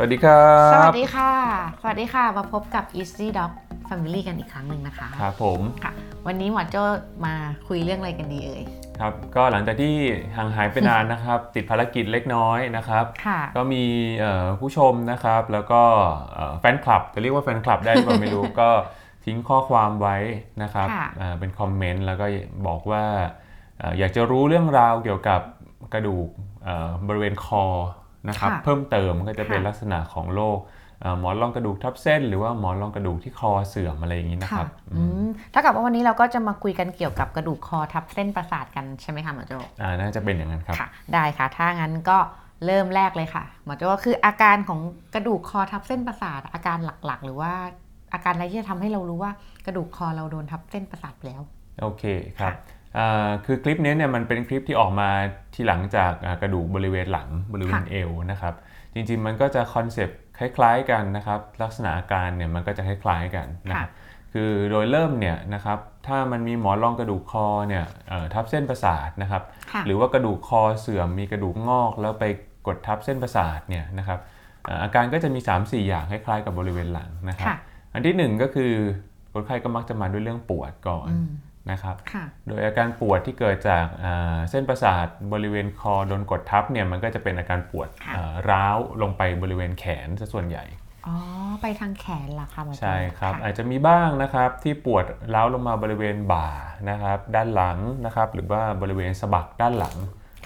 สวัสดีครับ สวัสดีค่ะ สวัสดีค่ะ มาพบกับ Easy Dog Family กันอีกครั้งหนึ่งนะคะ ครับผมค่ะ วันนี้หมอโจ้มาคุยเรื่องอะไรกันดีเอ่ย ครับ ก็หลังจากที่ห่างหายไปนานนะครับ ติดภารกิจเล็กน้อยนะครับค่ะก็มีเอ่อผู้ชมนะครับ แล้วก็เอ่อแฟนคลับ จะเรียกว่าแฟนคลับได้หรือเปล่าไม่รู้ ก็ทิ้งข้อความไว้นะครับค่ะเอ่อเป็นคอมเมนต์แล้วก็บอกว่าเอ่ออยากจะรู้เรื่องราวเกี่ยวกับกระดูกเอ่อบริเวณคอ นะครับค่ะเพิ่มเติมก็จะเป็นค่ะลักษณะของโรคเอ่อหมอนรองกระดูกทับเส้น หรือว่าหมอนรองกระดูกที่คอเสื่อมอะไรอย่างนี้นะคค่ะรับอืมถ้ากับว่าวันนี้เราก็จะมาคุยกันเกี่ยวกับกระดูกคอทับเส้นประสาทกันใช่ไหมคะหมอโจ้อ่าน่าจะเป็นอย่างนั้นครับค่ะได้ค่ะ ถ้างั้นก็เริ่มแรกเลยค่ะหมอโจ้ก็คืออาการของกระดูกคอทับเส้นประสาท อาการหลักๆ หรือว่าอาการอะไรที่จะทำให้เรารู้ว่ากระดูกคอเราโดนทับเส้นประสาทไปแล้ว โอเคครับ ค่ะอ่าคือคลิปนี้เนี่ยมันเป็นคลิปที่ออกมาทีหลังจากอ่ากระดูกบริเวณหลังบริเวณค่ะเอวนะครับ จริงๆมันก็จะ concept คล้ายๆกันนะครับ ลักษณะอาการเนี่ยมันก็จะคล้ายๆกันนะครับคือโดยเริ่มเนี่ยนะครับถ้ามันมีหมอนรองกระดูกคอเนี่ยเอ่อทับเส้นประสาทนะครับค่ะหรือว่ากระดูกคอเสื่อมมีกระดูกงอก แล้วไปกดทับเส้นประสาทเนี่ยนะครับเอ่ออาการก็จะมี 3-4 อย่างคล้ายๆกับบริเวณหลังนะครับค่ะอันที่หนึ่งก็คือคนไข้ก็มักจะมาด้วยเรื่องปวดก่อนอืม นะครับค่ะโดยอาการปวดที่เกิดจากอ่าเส้นประสาทบริเวณคอโดนกดทับเนี่ยมันก็จะเป็นอาการปวดค่ะอ่าร้าวลงไปบริเวณแขนซะส่วนใหญ่ อ๋อ ไปทางแขนเหรอคะหมอโจ้ใช่ครับะอาจจะมีบ้างนะครับที่ปวดร้าวลงมาบริเวณบ่านะครับ ด้านหลังนะครับ หรือว่าบริเวณสะบักด้านหลัง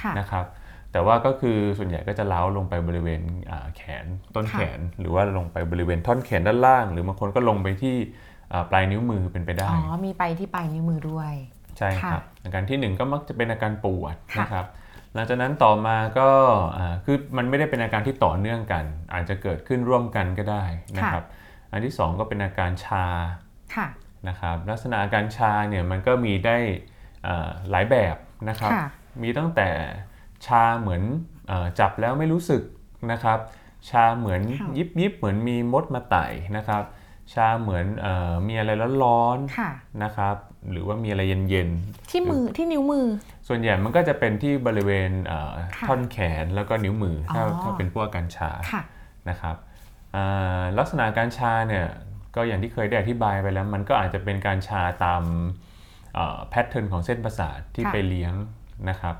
ค่ะนะครับ แต่ว่าก็คือส่วนใหญ่ก็จะร้าวลงไปบริเวณอ่าแขนต้นค่ะแขน หรือว่าลงไปบริเวณท่อนแขนด้านล่าง หรือบางคนก็ลงไปที่อ่า ปลายนิ้วมือเป็นไปได้ อ๋อ มีไปที่ปลายนิ้วมือด้วย ใช่ครับอาการที่หนึ่งก็มักจะเป็นอาการปวดค่ะนะครับ หลังจากนั้นต่อมาก็อ่าคือมันไม่ได้เป็นอาการที่ต่อเนื่องกัน อาจจะเกิดขึ้นร่วมกันก็ได้นะครับ อันที่สองก็เป็นอาการชาค่ะนะครับ ลักษณะอาการชาเนี่ยมันก็มีได้อ่าหลายแบบนะครับค่ะมีตั้งแต่ชาเหมือนอาจับแล้วไม่รู้สึกนะครับ ชาเหมือนค่ะยิบยิบๆเหมือนมีมดมาไต่นะครับ ชาเหมือนเออมีอะไรร้อนๆค่ะนะครับหรือว่ามีอะไรเย็นที่มือที่นิ้วมือๆส่วนใหญ่มันก็จะเป็นที่บริเวณเอ่อค่ะท่อนแขนแล้วก็นิ้วมือถ้าอ๋อถ้าเป็นพวกอาการชาค่ะนะครับอ่าลักษณะการชาเนี่ยก็อย่างที่เคยได้อธิบายไปแล้ว มันก็อาจจะเป็นการชาตามแพทเทิร์นของเส้นประสาทที่ค่ะไปเลี้ยงนะครับ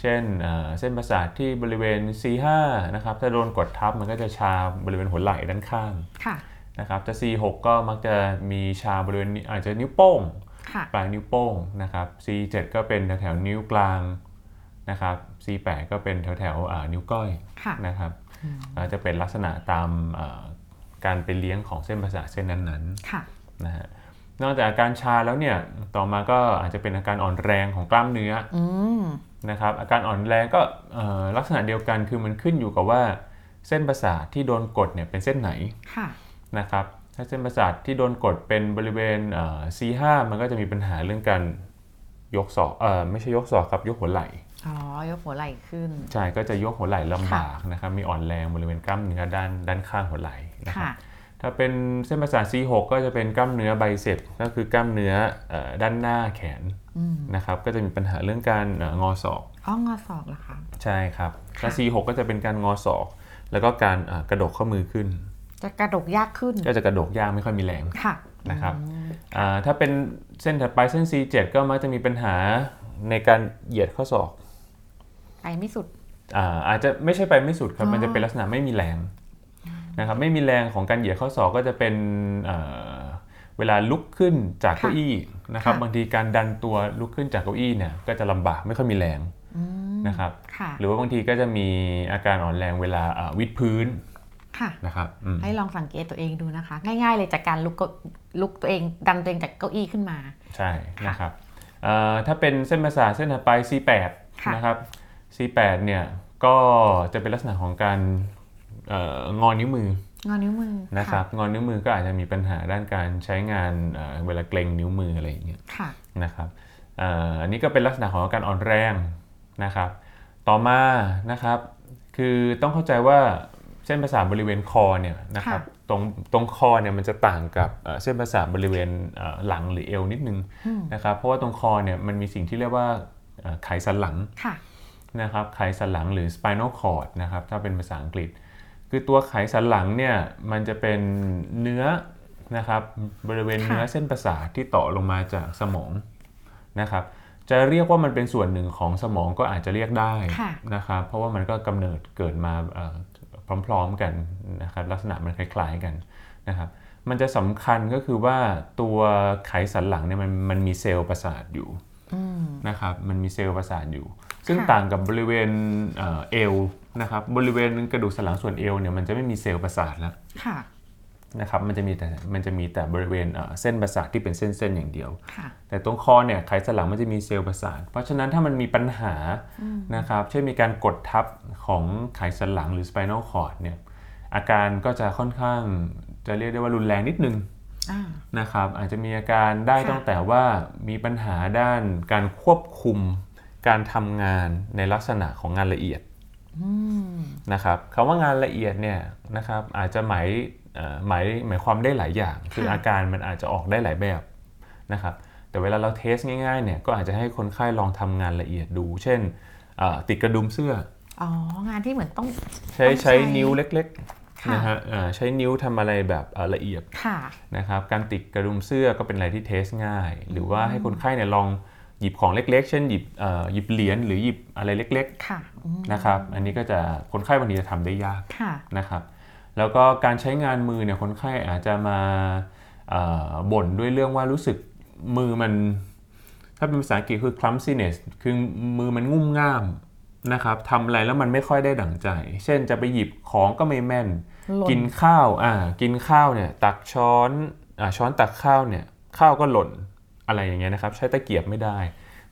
เช่นเอ่อเส้นประสาทที่บริเวณ C5 นะครับถ้าโดนกดทับมันก็จะชาบริเวณหัวไหล่ด้านข้างค่ะ นะครับจะ C6 ก็มักจะมีชาบริเวณอาจจะนิ้วโป้งค่ะปลายนิ้วโป้งนะครับ C7 ก็เป็นแถวๆนิ้วกลางนะครับ C8 ก็เป็นแถวๆอ่านิ้วก้อยค่ะนะครับก็จะเป็นลักษณะตามอ่าการไปเลี้ยงของเส้นประสาทเส้นนั้นค่ะๆนะฮะนอกจากอาการชาแล้วเนี่ยต่อมาก็อาจจะเป็นอาการอ่อนแรงของกล้ามเนื้ออืมนะครับอาการอ่อนแรงก็เอ่อลักษณะเดียวกันคือมันขึ้นอยู่กับว่าเส้นประสาทที่โดนกดเนี่ยเป็นเส้นไหนค่ะ นะครับถ้าเส้นประสาทที่โดนกดเป็นบริเวณเอ่อ C5 มันก็จะมีปัญหาเรื่องการยกศอกเออไม่ใช่ยกศอกครับยกหัวไหล่อ๋อยกหัวไหล่ขึ้นใช่ก็จะยกหัวไหล่ลำบากนะครับมีอ่อนแรงบริเวณกล้ามเนื้อด้านด้านข้างหัวไหล่นะครับค่ะถ้าเป็นเส้นประสาท C6 ก็จะเป็นกล้ามเนื้อไบเซปก็คือกล้ามเนื้อเอ่อด้านหน้าแขนอืมนะครับก็จะมีปัญหาเรื่องการเอ่องอศอกอ๋องอศอกเหรอคะใช่ครับถ้า C6 ก็จะเป็นการงอศอก แล้วก็การเอ่อกระดกข้อมือขึ้น จะกระดกยากขึ้น ก็จะกระดกยากไม่ค่อยมีแรงค่ะนะครับอืมอ่าถ้าเป็นเส้นถัดไปเส้น C7 ก็มักจะมีปัญหาในการเหยียดข้อศอกไปไม่สุดอาอาจจะไม่ใช่ไปไม่สุดครับอ๋อมันจะเป็นลักษณะไม่มีแรงนะครับไม่มีแรงของการเหยียดข้อศอกก็จะเป็นเอ่อเวลาลุกขึ้นจากเก้าอี้นะครับบางทีการดันตัวลุกขึ้นจากเก้าอี้เนี่ยก็จะลำบากไม่ค่อยมีแรงอืมนะครับค่ะหรือว่าบางทีก็จะมีอาการอ่อนแรงเวลาอ่าวิดพื้นค่ะ นะครับอืมให้ลองสังเกตตัวเองดูนะคะ ง่ายๆเลยจากการลุกเก้าลุกตัวเองดันตัวเองจากเก้าอี้ขึ้นมา ใช่นะครับเอ่อถ้าเป็นเส้นประสาทเส้นถัดไป C8 ค่ะนะครับ C8 เนี่ยก็จะเป็นลักษณะของการเอ่องอนิ้วมืองอนิ้วมือนะครับงอนิ้วมือก็อาจจะมีปัญหาด้านการใช้งานเอ่อเวลาเกรงนิ้วมืออะไรอย่างเงี้ยค่ะนะครับเอ่ออันนี้ก็เป็นลักษณะของอาการอ่อนแรงนะครับ ต่อมานะครับ คือต้องเข้าใจว่า เส้นประสาทบริเวณคอเนี่ยนะครับตรงตรงคอเนี่ยมันจะต่างกับเอ่อเส้นประสาทบริเวณเอ่อหลังหรือเอวนิดนึงอืมนะครับเพราะว่าตรงคอเนี่ยมันมีสิ่งที่เรียกว่าเอ่อไขสันหลังค่ะนะครับไขสันหลังหรือ spinal cord นะครับถ้าเป็นภาษาอังกฤษ คือตัวไขสันหลังเนี่ยมันจะเป็นเนื้อนะครับบริเวณค่ะเนื้อเส้นประสาทที่ต่อลงมาจากสมองนะครับจะเรียกว่ามันเป็นส่วนหนึ่งของสมองก็อาจจะเรียกได้ค่ะนะครับเพราะว่ามันก็กำเนิดเกิดมาเอ่อ พร้อมๆกันนะครับลักษณะมันคล้ายๆกันนะครับมันจะสำคัญก็คือว่าตัวไขสันหลังเนี่ยมันมันมีเซลล์ประสาทอยู่อืมนะครับมันมีเซลล์ประสาทอยู่ ซึ่งค่ะต่างกับบริเวณเอ่อเอวนะครับบริเวณกระดูกสันหลังส่วนเอวเนี่ยมันจะไม่มีเซลล์ประสาทแล้วค่ะ นะครับมันจะมีแต่มันจะมีแต่บริเวณเอ่อเส้นประสาทที่เป็นเส้นๆอย่างเดียวค่ะแต่ตรงคอเนี่ยไขสันหลังมันจะมีเซลล์ประสาท เพราะฉะนั้นถ้ามันมีปัญหานะครับเช่นมีการกดทับของไขสันหลังหรือ spinal cord เนี่ยอาการก็จะค่อนข้างจะเรียกได้ว่ารุนแรงนิดนึงอ่านะครับอาจจะมีอาการได้ค่ะตั้งแต่ว่ามีปัญหาด้านการควบคุมการทำงานในลักษณะของงานละเอียดอืมนะครับคำว่างานละเอียดเนี่ยนะครับอาจจะหมายเอ่อ หมายหมายความได้หลายอย่าง คือค่ะอาการมันอาจจะออกได้หลายแบบนะครับแต่เวลาเราเทสง่ายๆเนี่ยก็อาจจะให้คนไข้ลองทำงานละเอียดดู เช่นเอ่อติดกระดุมเสื้ออ๋องานที่เหมือนต้องใช้ต้องใช้ใช้นิ้วเล็กค่ะๆนะฮะเอ่อใช้นิ้วทำอะไรแบบเอ่อละเอียดค่ะนะครับการติดกระดุมเสื้อก็เป็นอะไรที่เทสง่าย หรือว่าให้คนไข้เนี่ยลองหยิบของเล็กๆ เช่นหยิบเอ่อหยิบเหรียญหรือหยิบอะไรเล็กค่ะอืมๆนะครับอันนี้ก็จะคนไข้บางทีจะทำได้ยากค่ะนะครับ แล้วก็การใช้งานมือเนี่ยคนไข้อาจจะมาเอ่อบ่นด้วยเรื่องว่ารู้สึกมือมัน ถ้าเป็นภาษาอังกฤษคือ clumsiness คือมือมันงุ่มง่ามนะครับทำอะไรแล้วมันไม่ค่อยได้ดั่งใจ เช่นจะไปหยิบของก็ไม่แม่นหล่นกินข้าวอ่ากินข้าวเนี่ยตักช้อนอ่าช้อนตักข้าวเนี่ยข้าวก็หล่นอะไรอย่างเงี้ยนะครับ ใช้ตะเกียบไม่ได้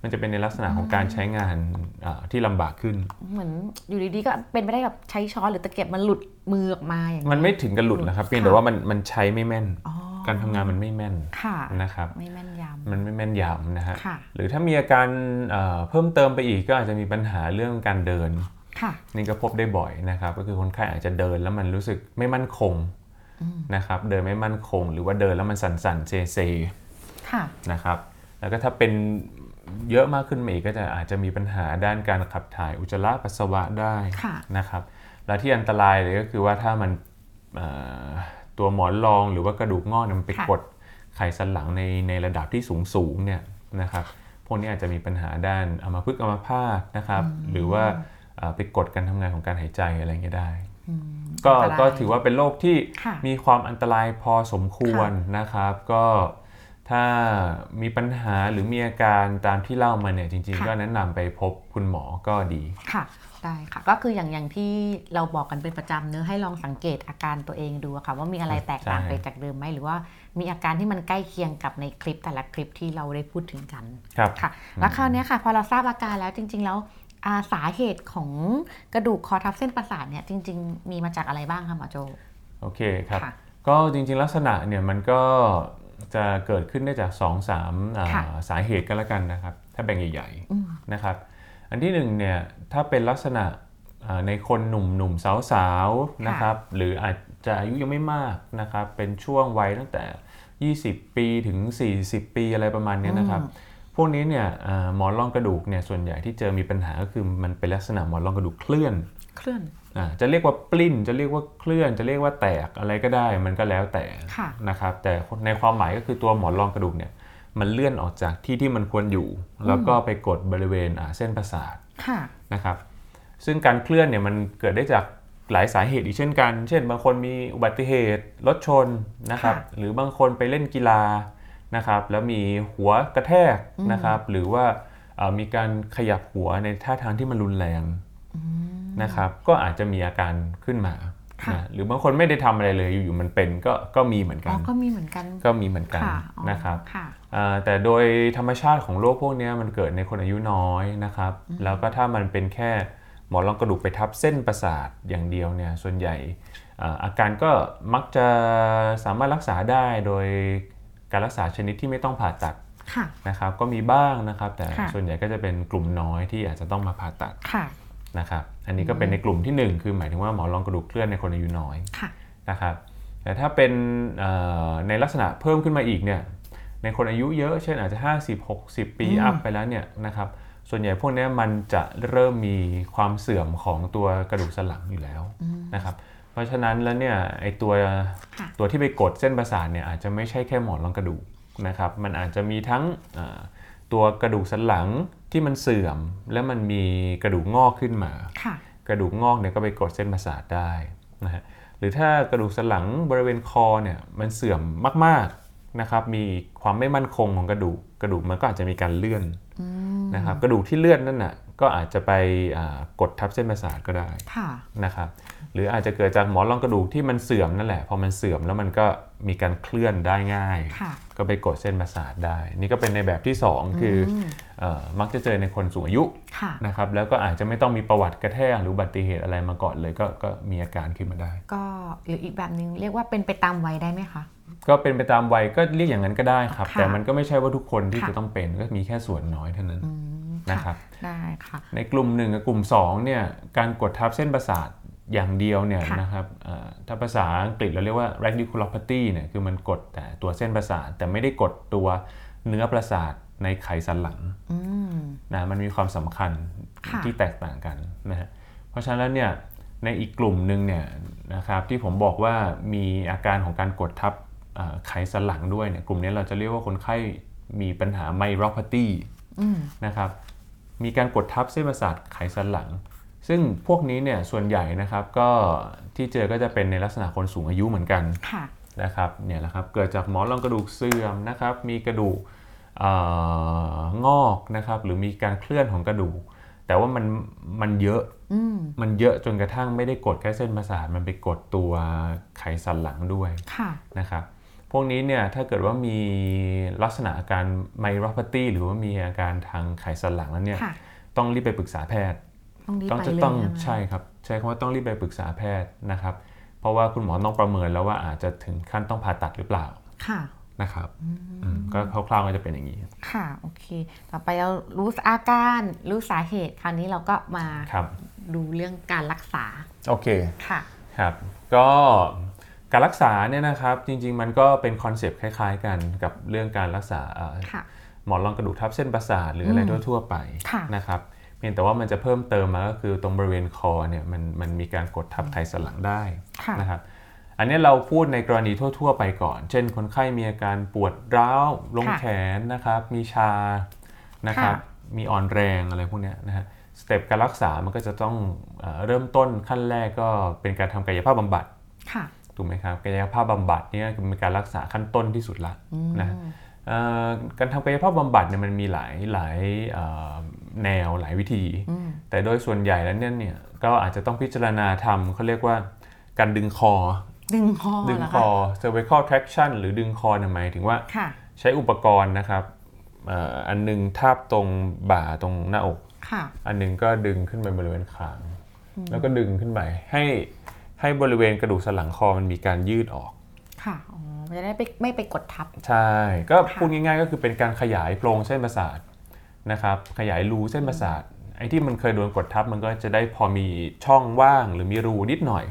มันจะเป็นในลักษณะของการใช้งานอ่าที่ลำบากขึ้น เหมือนอยู่ดีๆก็เป็นไปได้แบบใช้ช้อนหรือตะเกียบมันหลุดมือออกมาอย่างมันไม่ถึงกับหลุดนะครับเพียงแต่ว่ามันมันใช้ไม่แม่นอ๋อการทำงานมันไม่แม่นค่ะนะครับไม่แม่นยมันไม่แม่นยำนะฮะค่ะหรือถ้ามีอาการเอ่อเพิ่มเติมไปอีกก็อาจจะมีปัญหาเรื่องการเดินำค่ะนี่ก็พบได้บ่อยนะครับ ก็คือคนไข้อาจจะเดินแล้วมันรู้สึกไม่มั่นคงนะครับ เดินไม่มั่นคง หรือว่าเดินแล้วมันสั่นๆเซเซค่ะนะครับแล้วก็ถ้าเป็น เยอะมากขึ้นมาอีกก็จะอาจจะมีปัญหาด้านการขับถ่ายอุจจาระปัสสาวะได้ค่ะนะครับ และที่อันตรายเลยก็คือว่าถ้ามันเอ่อตัวหมอนรองหรือว่ากระดูกงอกเนี่ยมันไปค่ะกดไขสันหลังในในระดับที่สูงสูงๆเนี่ยนะครับพวกนี้อาจจะมีปัญหาด้านอัมพฤกษ์อัมพาตนะครับ หรือว่าเอ่อไปกดการทำงานของการหายใจอะไรอย่างเงี้ยได้ ก็อันตรายก็ถือว่าเป็นโรคที่ค่ะมีความอันตรายพอสมควรนะครับ ก็ ถ้ามีปัญหาหรือมีอาการตามที่เล่ามาเนี่ยจริงๆค่ะก็แนะนำไปพบคุณหมอก็ดีค่ะได้ค่ะก็คืออย่างอย่างที่เราบอกกันเป็นประจำเนื้อะให้ลองสังเกตอาการตัวเองดูอะค่ะว่ามีอะไรแตกต่างใช่ไปจากเดิมไหมหรือว่ามีอาการที่มันใกล้เคียงกับในคลิปแต่ละคลิปที่เราได้พูดถึงกันครับค่ะแล้วคราวเนี้ยค่ะพอเราทราบอาการแล้วจริง ๆ แล้วอ่าสาเหตุของกระดูกคอทับเส้นประสาทเนี่ยจริง ๆ มีมาจากอะไรบ้างคะหมอโจโอเคครับค่ะก็จริงๆลักษณะเนี่ยมันก็ จะเกิดขึ้นได้จาก2อสามอ่าค่ะสาเหตุกันแล้วกันนะครับ ถ้าแบ่งใหญ่อืมๆนะครับ อันที่หนึ่งเนี่ยถ้าเป็นลักษณะอ่าในคนหนุ่มหนุ่มสาวสาวๆนะครับ หรืออาจจะอายุยังไม่มากนะครับ เป็นช่วงวัยตั้งแต่ 20 ปีถึง 40 ปีอะไรประมาณเนี้ยนะครับ พวกนี้เนี่ยอ่าหมอนรองกระดูกเนี่ยส่วนใหญ่ที่เจอมีปัญหาก็คือมันเป็นลักษณะหมอนรองกระดูกเคลื่อน เคลื่อนอ่าจะเรียกว่าปลิ้น จะเรียกว่าเคลื่อน จะเรียกว่าแตกอะไรก็ได้ มันก็แล้วแต่ค่ะนะครับ แต่ในความหมายก็คือตัวหมอนรองกระดูกเนี่ยมันเลื่อนออกจากที่ที่มันควรอยู่ แล้วก็ไปกดบริเวณอ่าเส้นประสาทค่ะนะครับ ซึ่งการเคลื่อนเนี่ยมันเกิดได้จากหลายสาเหตุอีกเช่นกัน เช่น บางคนมีอุบัติเหตุรถชนนะครับค่ะหรือบางคนไปเล่นกีฬานะครับ แล้วมีหัวกระแทกนะครับ หรือว่าเอ่อมีการขยับหัวในท่าทางที่มันรุนแรง นะครับก็อาจจะมีอาการขึ้นมาค่ะนะหรือบางคนไม่ได้ทำอะไรเลยอยู่ๆมันเป็นก็ก็มีเหมือนกัอ๋นอก็มีเหมือนกันก็มีเหมือนกันค่ะอ๋อนะครับค่ะอ่าแต่โดยธรรมชาติของโรคพวกเนี้ยมันเกิดในคนอายุน้อยนะครับ แล้วก็ถ้ามันเป็นแค่หมอนรองกระดูกไปทับเส้นประสาทอย่างเดียวเนี่ยส่วนใหญ่อ่าอาการก็มักจะสามารถรักษาได้โดยการรักษาชนิดที่ไม่ต้องผ่าตัดค่ะนะครับก็มีบ้างนะครับ แต่ค่ะส่วนใหญ่ก็จะเป็นกลุ่มน้อยที่อาจจะต้องมาผ่าตัดค่ะ นะครับอันนี้ก็เป็นในกลุ่มที่หนึ่งคือหมายถึงว่าหมอนรองกระดูกเคลื่อนในคนอายุน้อยค่ะนะครับแต่ถ้าเป็นเอ่อในลักษณะเพิ่มขึ้นมาอีกเนี่ยในคนอายุเยอะเช่นอาจจะ 50 60 ปีอืมอัพไปแล้วเนี่ยนะครับส่วนใหญ่พวกเนี้ยมันจะเริ่มมีความเสื่อมของตัวกระดูกสันหลังอยู่แล้วนะครับเพราะฉะนั้นแล้วเนี่ยไอตัวค่ะตัวที่ไปกดเส้นประสาทเนี่ยอาจจะไม่ใช่แค่หมอนรองกระดูกนะครับมันอาจจะมีทั้งอ่าตัวกระดูกสันหลัง ที่มันเสื่อมแล้วมันมีกระดูกงอกขึ้นมาค่ะกระดูกงอกเนี่ยก็ไปกดเส้นประสาทได้นะฮะหรือถ้ากระดูกสันหลังบริเวณคอเนี่ยมันเสื่อมมากๆนะครับมีความไม่มั่นคงของกระดูกกระดูกมันก็อาจจะมีการเลื่อนนะครับกระดูกที่เลื่อนนั่นน่ะ ก็อาจจะไปอ่ากดทับเส้นประสาทก็ได้ค่ะนะครับหรืออาจจะเกิดจากหมอนรองกระดูกที่มันเสื่อมนั่นแหละพอมันเสื่อมแล้วมันก็มีการเคลื่อนได้ง่ายค่ะก็ไปกดเส้นประสาทได้ นี่ก็เป็นในแบบที่สองคือเออมักจะเจอในคนสูงอายุค่ะนะครับแล้วก็อาจจะไม่ต้องมีประวัติกระแทกหรืออุบัติเหตุอะไรมาก่อนเลยก็ก็มีอาการขึ้นมาได้ ก็หรืออีกแบบหนึ่งเรียกว่าเป็นไปตามวัยได้ไหมคะก็เป็นไปตามวัยก็เรียกอย่างนั้นก็ได้ครับค่ะแต่มันก็ไม่ใช่ว่าทุกคนที่ค่ะจะต้องเป็นก็มีแค่ส่วนน้อยเท่านั้นอืม นะครับได้ค่ะในกลุ่มหนึ่งกับกลุ่ม2เนี่ยการกดทับเส้นประสาทอย่างเดียวเนี่ยค่ะนะครับเอ่อถ้าภาษาอังกฤษเราเรียกว่า radiculopathy เนี่ยคือมันกดแต่ตัวเส้นประสาทแต่ไม่ได้กดตัวเนื้อประสาทในไขสันหลังอืมนะมันมีความสำคัญค่ะที่แตกต่างกันนะฮะเพราะฉะนั้นแล้วเนี่ยในอีกกลุ่มหนึ่งเนี่ยนะครับที่ผมบอกว่ามีอาการของการกดทับเอ่อไขสันหลังด้วยเนี่ยกลุ่มนี้เราจะเรียกว่าคนไข้มีปัญหาไมโรพาธีอืมนะครับ มีการกดทับเส้นประสาทไขสันหลัง ซึ่งพวกนี้เนี่ยส่วนใหญ่นะครับก็ที่เจอก็จะเป็นในลักษณะคนสูงอายุเหมือนกันค่ะนะครับเนี่ยแหละครับเกิดจากหมอนรองกระดูกเสื่อมนะครับมีกระดูกเอ่องอกนะครับหรือมีการเคลื่อนของกระดูก แต่ว่ามันมันเยอะอืมมันเยอะจนกระทั่งไม่ได้กดแค่เส้นประสาทมันไปกดตัวไขสันหลังด้วยค่ะนะครับ พวกนี้เนี่ยถ้าเกิดว่ามีลักษณะอาการไมโรพาธีหรือว่ามีอาการทางไขสันหลังแล้วเนี่ยค่ะ ต้องรีบไปปรึกษาแพทย์ ต้องรีบต้องไปจะเลยต้องใช่ไหมใช่ครับ ใช้คำว่าต้องรีบไปปรึกษาแพทย์นะครับ เพราะว่าคุณหมอต้องประเมินแล้วว่าอาจจะถึงขั้นต้องผ่าตัดหรือเปล่าค่ะ นะครับอืมก็คร่าวๆก็จะเป็นอย่างนี้ค่ะ โอเค ต่อไปเรารู้อาการ รู้สาเหตุ คราวนี้เราก็มาครับ ดูเรื่องการรักษา โอเค ค่ะ ครับ ก็ การรักษาเนี่ยนะครับจริง ๆ มันก็เป็น concept คล้าย ๆ กันกับเรื่องการรักษาเอ่อค่ะหมอนรองกระดูกทับเส้นประสาทหรืออะไรอืมทั่วๆไปค่ะนะครับเพียงแต่ว่ามันจะเพิ่มเติมมาก็คือตรงบริเวณคอเนี่ยมันมันมีการกดทับไขสันหลังได้ค่ะนะครับอันนี้เราพูดในกรณีทั่ว ๆ ไปก่อน เช่น คนไข้มีอาการปวดร้าวลงค่ะแขนนะครับ มีชานะครับค่ะมีอ่อนแรงอะไรพวกเนี้ยนะฮะ step การรักษามันก็จะต้องเออเริ่มต้นขั้นแรกก็เป็นการทำกายภาพบำบัดค่ะ ถูกไหมครับกายภาพบำบัดเนี่ยคือเป็นการรักษาขั้นต้นที่สุดละอืมนะเอ่อการทำกายภาพบำบัดเนี่ยมันมีหลายหลายเอ่อแนวหลายวิธีอืมแต่โดยส่วนใหญ่แล้วเนี่ยเนี่ยก็อาจจะต้องพิจารณาทำเขาเรียกว่าการดึงคอ ดึงคอดึงเหรอคคะอ cervical traction หรือดึงคอเนี่ยหมายถึงว่าค่ะใช้อุปกรณ์นะครับเอ่ออันหนึงทาบตรงบ่าตรงหน้าอกค่ะอันหนึงก็ดึงขึ้นไปบริเวณคางแล้วก็ดึงขึ้นไปให้ ให้บริเวณกระดูกสันหลังคอมันมีการยืดออก ค่ะอ๋อมันจะได้ไปไม่ไปกดทับ ใช่ ก็ค่ะพูดง่ายๆก็คือเป็นการขยายโพรงเส้นประสาทนะครับ ขยายรูเส้นประสาท ไอ้ที่มันเคยโดนกดทับมันก็จะได้พอมีช่องว่างหรือมีรูนิดหน่อย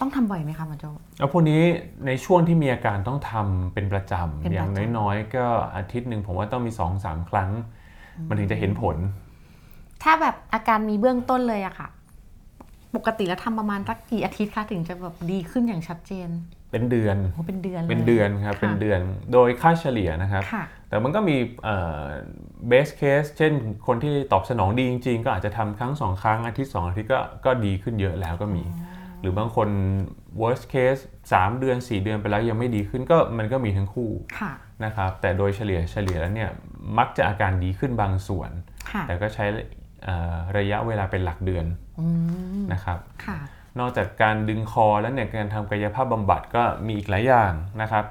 ต้องทำบ่อยไหมคะหมอโจแล้วพวกนี้ในช่วงที่มีอาการต้องทำเป็นประจเป็นประจำำอย่างน้อยๆ ก็อาทิตย์หนึ่งผมว่าต้องมี 2-3 ครั้ง มันถึงจะเห็นผล ถ้าแบบอาการมีเบื้องต้นเลยอะค่ะ ปกติแล้วทำประมาณสักกี่อาทิตย์คะถึงจะแบบดีขึ้นอย่างชัดเจน เป็นเดือนโอ้เป็นเดือนลยเป็นเดือนครับะเป็นเดือนโดยค่าเฉลี่ยนะครับค่ะแต่มันก็มีเบสเคสเช่นคนที่ตอบสนองดีจริง ๆ ก็อาจจะทำครั้งสองครั้งอาทิตย์สองอาทิตย์ก็ก็ดีขึ้นเยอะแล้วก็มี หรือบางคน worst case 3 เดือน 4 เดือนไปแล้วยังไม่ดีขึ้นก็มันก็มีทั้งคู่ค่ะนะครับแต่โดยเฉลี่ยเฉลี่ยแล้วเนี่ยมักจะอาการดีขึ้นบางส่วนค่ะแต่ก็ใช้เอ่อระยะเวลาเป็นหลักเดือนอืม นะครับค่ะนอกจากการดึงคอแล้วเนี่ยการทำกายภาพบำบัดก็มีอีกหลายอย่างนะครับ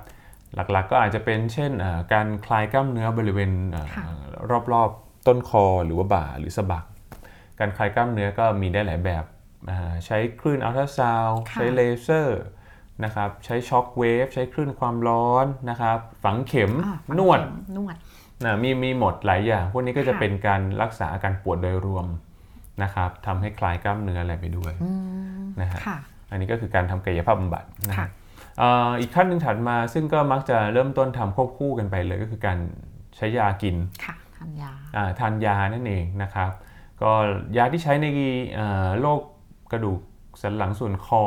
หลักๆก็อาจจะเป็นเช่นเอ่อการคลายกล้ามเนื้อบริเวณเอ่อค่ะรอบๆต้นคอหรือว่าบ่าหรือสะบัก การคลายกล้ามเนื้อก็มีได้หลายแบบอ่าใช้คลื่นอัลตราซาวด์ค่ะใช้เลเซอร์นะครับใช้ shock wave ใช้คลื่นความร้อนนะครับฝังเข็มอะฝังนวดเข็มนวดนะมีมีหมดหลายอย่าง พวกนี้ก็จะค่ะเป็นการรักษาอาการปวดโดยรวม นะครับทำให้คลายกล้ามเนื้ออะไรไปด้วยอืมนะฮะค่ะอันนี้ก็คือการทำกายภาพบำบัดนะค่ะฮะเอ่ออีกขั้นหนึ่งถัดมาซึ่งก็มักจะเริ่มต้นทำควบคู่กันไปเลยก็คือการใช้ยากินค่ะทานยาอ่าทานยานั่นเองนะครับ ก็ยาที่ใช้ในเอ่อโรคกระดูกสันหลังส่วนคอ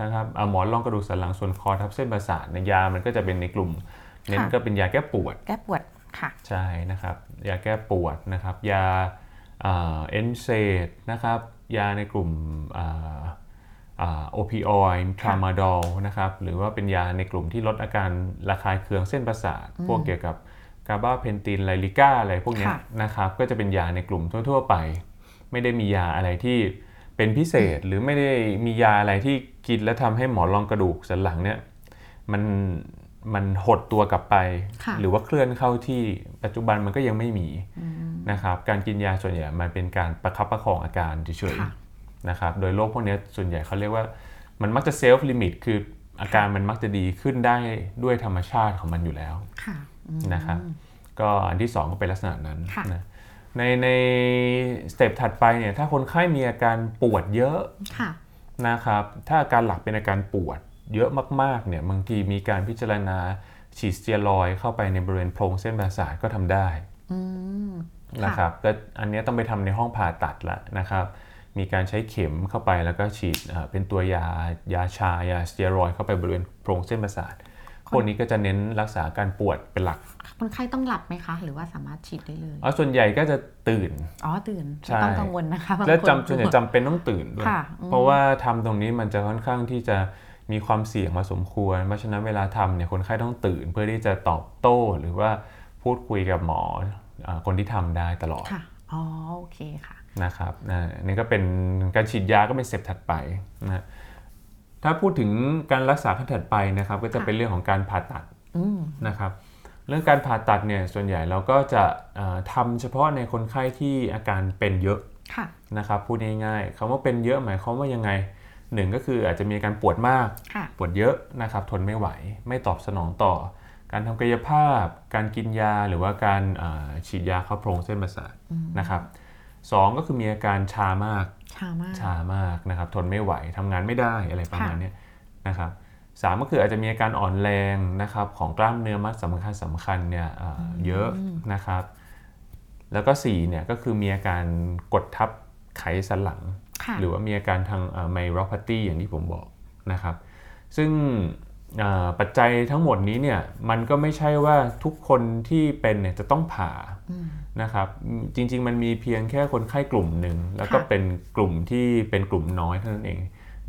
นะครับอ่าหมอนรองกระดูกสันหลังส่วนคอทับเส้นประสาทในยยามันก็จะเป็นในกลุ่มเน้นก็เป็นยาแก้ปวด แก้ปวดค่ะใช่นะครับ ยาแก้ปวดนะครับ ยา เอ็นเซดนะครับยาในกลุ่มโอปิออยด์ทรามาดอลนะครับหรือว่าเป็นยาในกลุ่มที่ลดอาการระคายเคืองเส้นประสาท พวกเกี่ยวกับกาบาเพนตินไลลิก้าอะไรพวกเนี้ยค่ะนะครับก็จะเป็นยาในกลุ่มทั่ว ๆ ไป ไม่ได้มียาอะไรที่เป็นพิเศษหรือไม่ได้มียาอะไรที่กินแล้วทำให้หมอนรองกระดูกสันหลังเนี่ยมันมันหดตัวกลับไปค่ะหรือว่าเคลื่อนเข้าที่ปัจจุบันมันก็ยังไม่มี นะครับการกินยาส่วนใหญ่มันเป็นการประคับประคองอาการเฉยค่ะๆนะครับโดยโรคพวกเนี้ยส่วนใหญ่เขาเรียกว่ามันมักจะ self-limit คืออาการมันมักจะดีขึ้นได้ด้วยธรรมชาติของมันอยู่แล้วค่ะอืมนะครับก็อันที่ 2 ก็เป็นลักษณะนั้นค่ะนะในใน step ถัดไปเนี่ยถ้าคนไข้มีอาการปวดเยอะค่ะนะครับถ้าอาการหลักเป็นอาการปวดเยอะมากๆเนี่ยบางทีมีการพิจารณาฉีดสเตียรอยด์เข้าไปในบริเวณโพรงเส้นประสาทก็ทำได้อืม นะครับก็อันเนี้ยต้องไปทำในห้องผ่าตัดละนะครับ มีการใช้เข็มเข้าไปแล้วก็ฉีดเอ่อเป็นตัวยายาชายาสเตียรอยด์เข้าไปบริเวณโพรงเส้นประสาทพวกนี้ก็จะเน้นรักษาการปวดเป็นหลักคนไข้ต้องหลับไหมคะ หรือว่าสามารถฉีดได้เลยเอาส่วนใหญ่ก็จะตื่นอ๋อตื่นใช่ไม่ต้องกังวลนะคะบางและคนจำส่วนใหญ่จำเป็นต้องตื่นด้วยค่ะอืมเพราะว่าทำตรงนี้มันจะค่อนข้างที่จะมีความเสี่ยงมาสมควรเพราะฉะนั้นเวลาทำเนี่ยคนไข้ต้องตื่น เพื่อที่จะตอบโต้หรือว่าพูดคุยกับหมออ่า คนที่ทำได้ตลอดค่ะอ๋อโอเคค่ะนะครับนะนี่ก็เป็นการฉีดยาก็เป็นสเต็ปถัดไปนะถ้าพูดถึงการรักษาขั้นถัดไปนะครับก็จะค่ะเป็นเรื่องของการผ่าตัดอืมนะครับเรื่องการผ่าตัดเนี่ยส่วนใหญ่เราก็จะเอ่อทำเฉพาะในคนไข้ที่อาการเป็นเยอะค่ะนะครับพูดง่ายๆคำว่าเป็นเยอะหมายความว่ายังไงหนึ่งก็คืออาจจะมีอาการปวดมากค่ะปวดเยอะนะครับทนไม่ไหว ไม่ตอบสนองต่อ การทำกายภาพ การกินยาหรือว่าการอ่าฉีดยาเข้าโพรงเส้นประสาทนะครับสองก็คือมีอาการชามากชามากชามากนะครับทนไม่ไหวทำงานไม่ได้อะไรประมาณเนี้ยนะครับสามก็คืออาจจะมีอาการอ่อนแรงนะครับของกล้ามเนื้อมัดสำคัญสำคัญเนี่ยอ่าเยอะนะครับ แล้วก็สี่เนี่ยก็คือมีอาการกดทับไขสันหลังค่ะหรือว่ามีอาการทางไมโรพาตีอย่างที่ผมบอกนะครับ ซึ่งอ่า ปัจจัยทั้งหมดนี้เนี่ยมันก็ไม่ใช่ว่าทุกคนที่เป็นเนี่ยจะต้องผ่านะครับอืมจริง ๆ มันมีเพียงแค่คนไข้กลุ่มหนึ่งแล้วก็ค่ะเป็นกลุ่มที่เป็นกลุ่มน้อยเท่านั้นเอง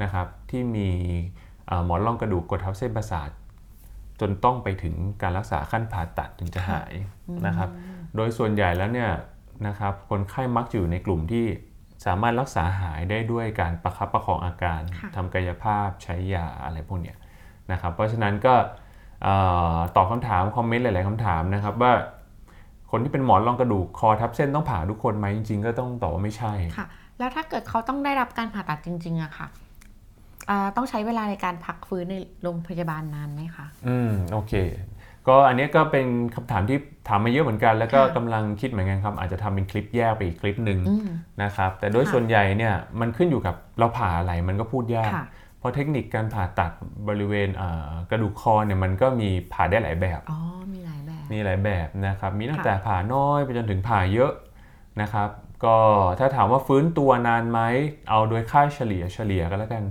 นะครับที่มีอ่าหมอนรองกระดูกกดทับเส้นประสาทจนต้องไปถึงการรักษาขั้นผ่าตัดถึงจะหายนะครับ โดยส่วนใหญ่แล้วเนี่ยนะครับคนไข้มักจะอยู่ในกลุ่มที่สามารถรักษาหายได้ด้วยการประคับประคองอาการค่ะทำกายภาพใช้ยาอะไรพวกเนี้ย นะครับ เพราะฉะนั้นก็เอ่อตอบคำถามคอมเมนต์หลาย ๆคำถามนะครับว่าคนที่เป็นหมอนรองกระดูกคอทับเส้นต้องผ่าทุกคนไหมจริง ๆ ก็ต้องตอบว่าไม่ใช่ค่ะ แล้วถ้าเกิดเขาต้องได้รับการผ่าตัดจริง ๆอะค่ะอ่าต้องใช้เวลาในการพักฟื้นในโรงพยาบาลนานไหมคะ อืมโอเค ก็อันเนี้ยก็เป็นคำถามที่ถามมาเยอะเหมือนกัน แล้วก็ค่ะกำลังคิดเหมือนกันครับ อาจจะทำเป็นคลิปแยกไปอีกคลิปหนึ่งอืมนะครับ แต่โดยค่ะส่วนใหญ่เนี่ยมันขึ้นอยู่กับเราผ่าอะไรมันก็พูดยากค่ะ เพราะเทคนิคการผ่าตัดบริเวณอ่ากระดูกคอเนี่ยมันก็มีผ่าได้หลายแบบ อ๋อ มีหลายแบบ มีหลายแบบนะครับ มีตั้งค่ะแต่ผ่าน้อยไปจนถึงผ่าเยอะนะครับ ก็ถ้าถามว่าฟื้นตัวนานไหม เอาโดยค่าเฉลี่ยเฉลี่ยกันแล้วกัน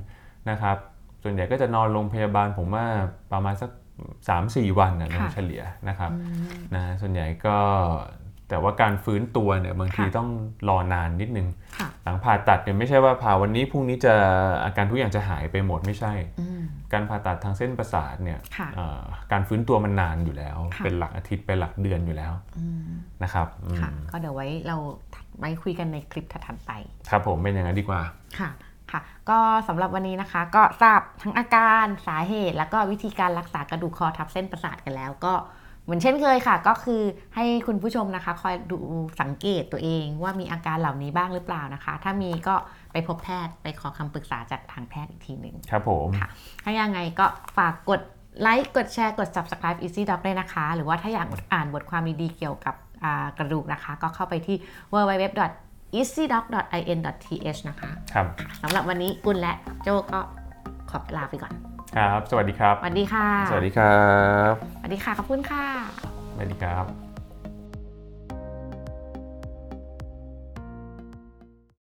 นะครับ ส่วนใหญ่ก็จะนอนโรงพยาบาลผมว่าประมาณสัก 3-4 วันนะโดยค่ะเฉลี่ยนะครับอืมนะส่วนใหญ่ก็ แต่ว่าการฟื้นตัวเนี่ยบางทีค่ะต้องรอนานนิดนึงค่ะหลังผ่าตัดเนี่ยไม่ใช่ว่าผ่าวันนี้พรุ่งนี้จะอาการทุกอย่างจะหายไปหมดไม่ใช่อืมการผ่าตัดทางเส้นประสาทเนี่ยค่ะเอ่อการฟื้นตัวมันนานอยู่แล้วค่ะเป็นหลักอาทิตย์เป็นหลักเดือนอยู่แล้วอืมนะครับอืมค่ะก็เดี๋ยวไว้เราไว้คุยกันในคลิปถัดๆไป ครับผมเป็นอย่างนั้นดีกว่าค่ะค่ะก็สำหรับวันนี้นะคะก็ทราบทั้งอาการสาเหตุ แล้วก็วิธีการรักษากระดูกคอทับเส้นประสาทกันแล้วก็ เหมือนเช่นเคยค่ะ ก็คือให้คุณผู้ชมนะคะ คอยดูสังเกตตัวเองว่ามีอาการเหล่านี้บ้างหรือเปล่านะคะ ถ้ามีก็ไปพบแพทย์ไปขอคำปรึกษาจากทางแพทย์อีกทีหนึ่งครับผมค่ะถ้ายังไงก็ฝากกดไลค์กดแชร์กด subscribe Easy Doc ด้วยนะคะ หรือว่าถ้าอยากอ่านบทความดีๆเกี่ยวกับอ่ากระดูกนะคะ ก็เข้าไปที่ www.easydoc.in.th นะคะ ครับสำหรับวันนี้กุลและโจก็ขอลาไปก่อน ครับ สวัสดีครับ สวัสดีค่ะ สวัสดีครับ สวัสดีค่ะขอบคุณค่ะ สวัสดีครับ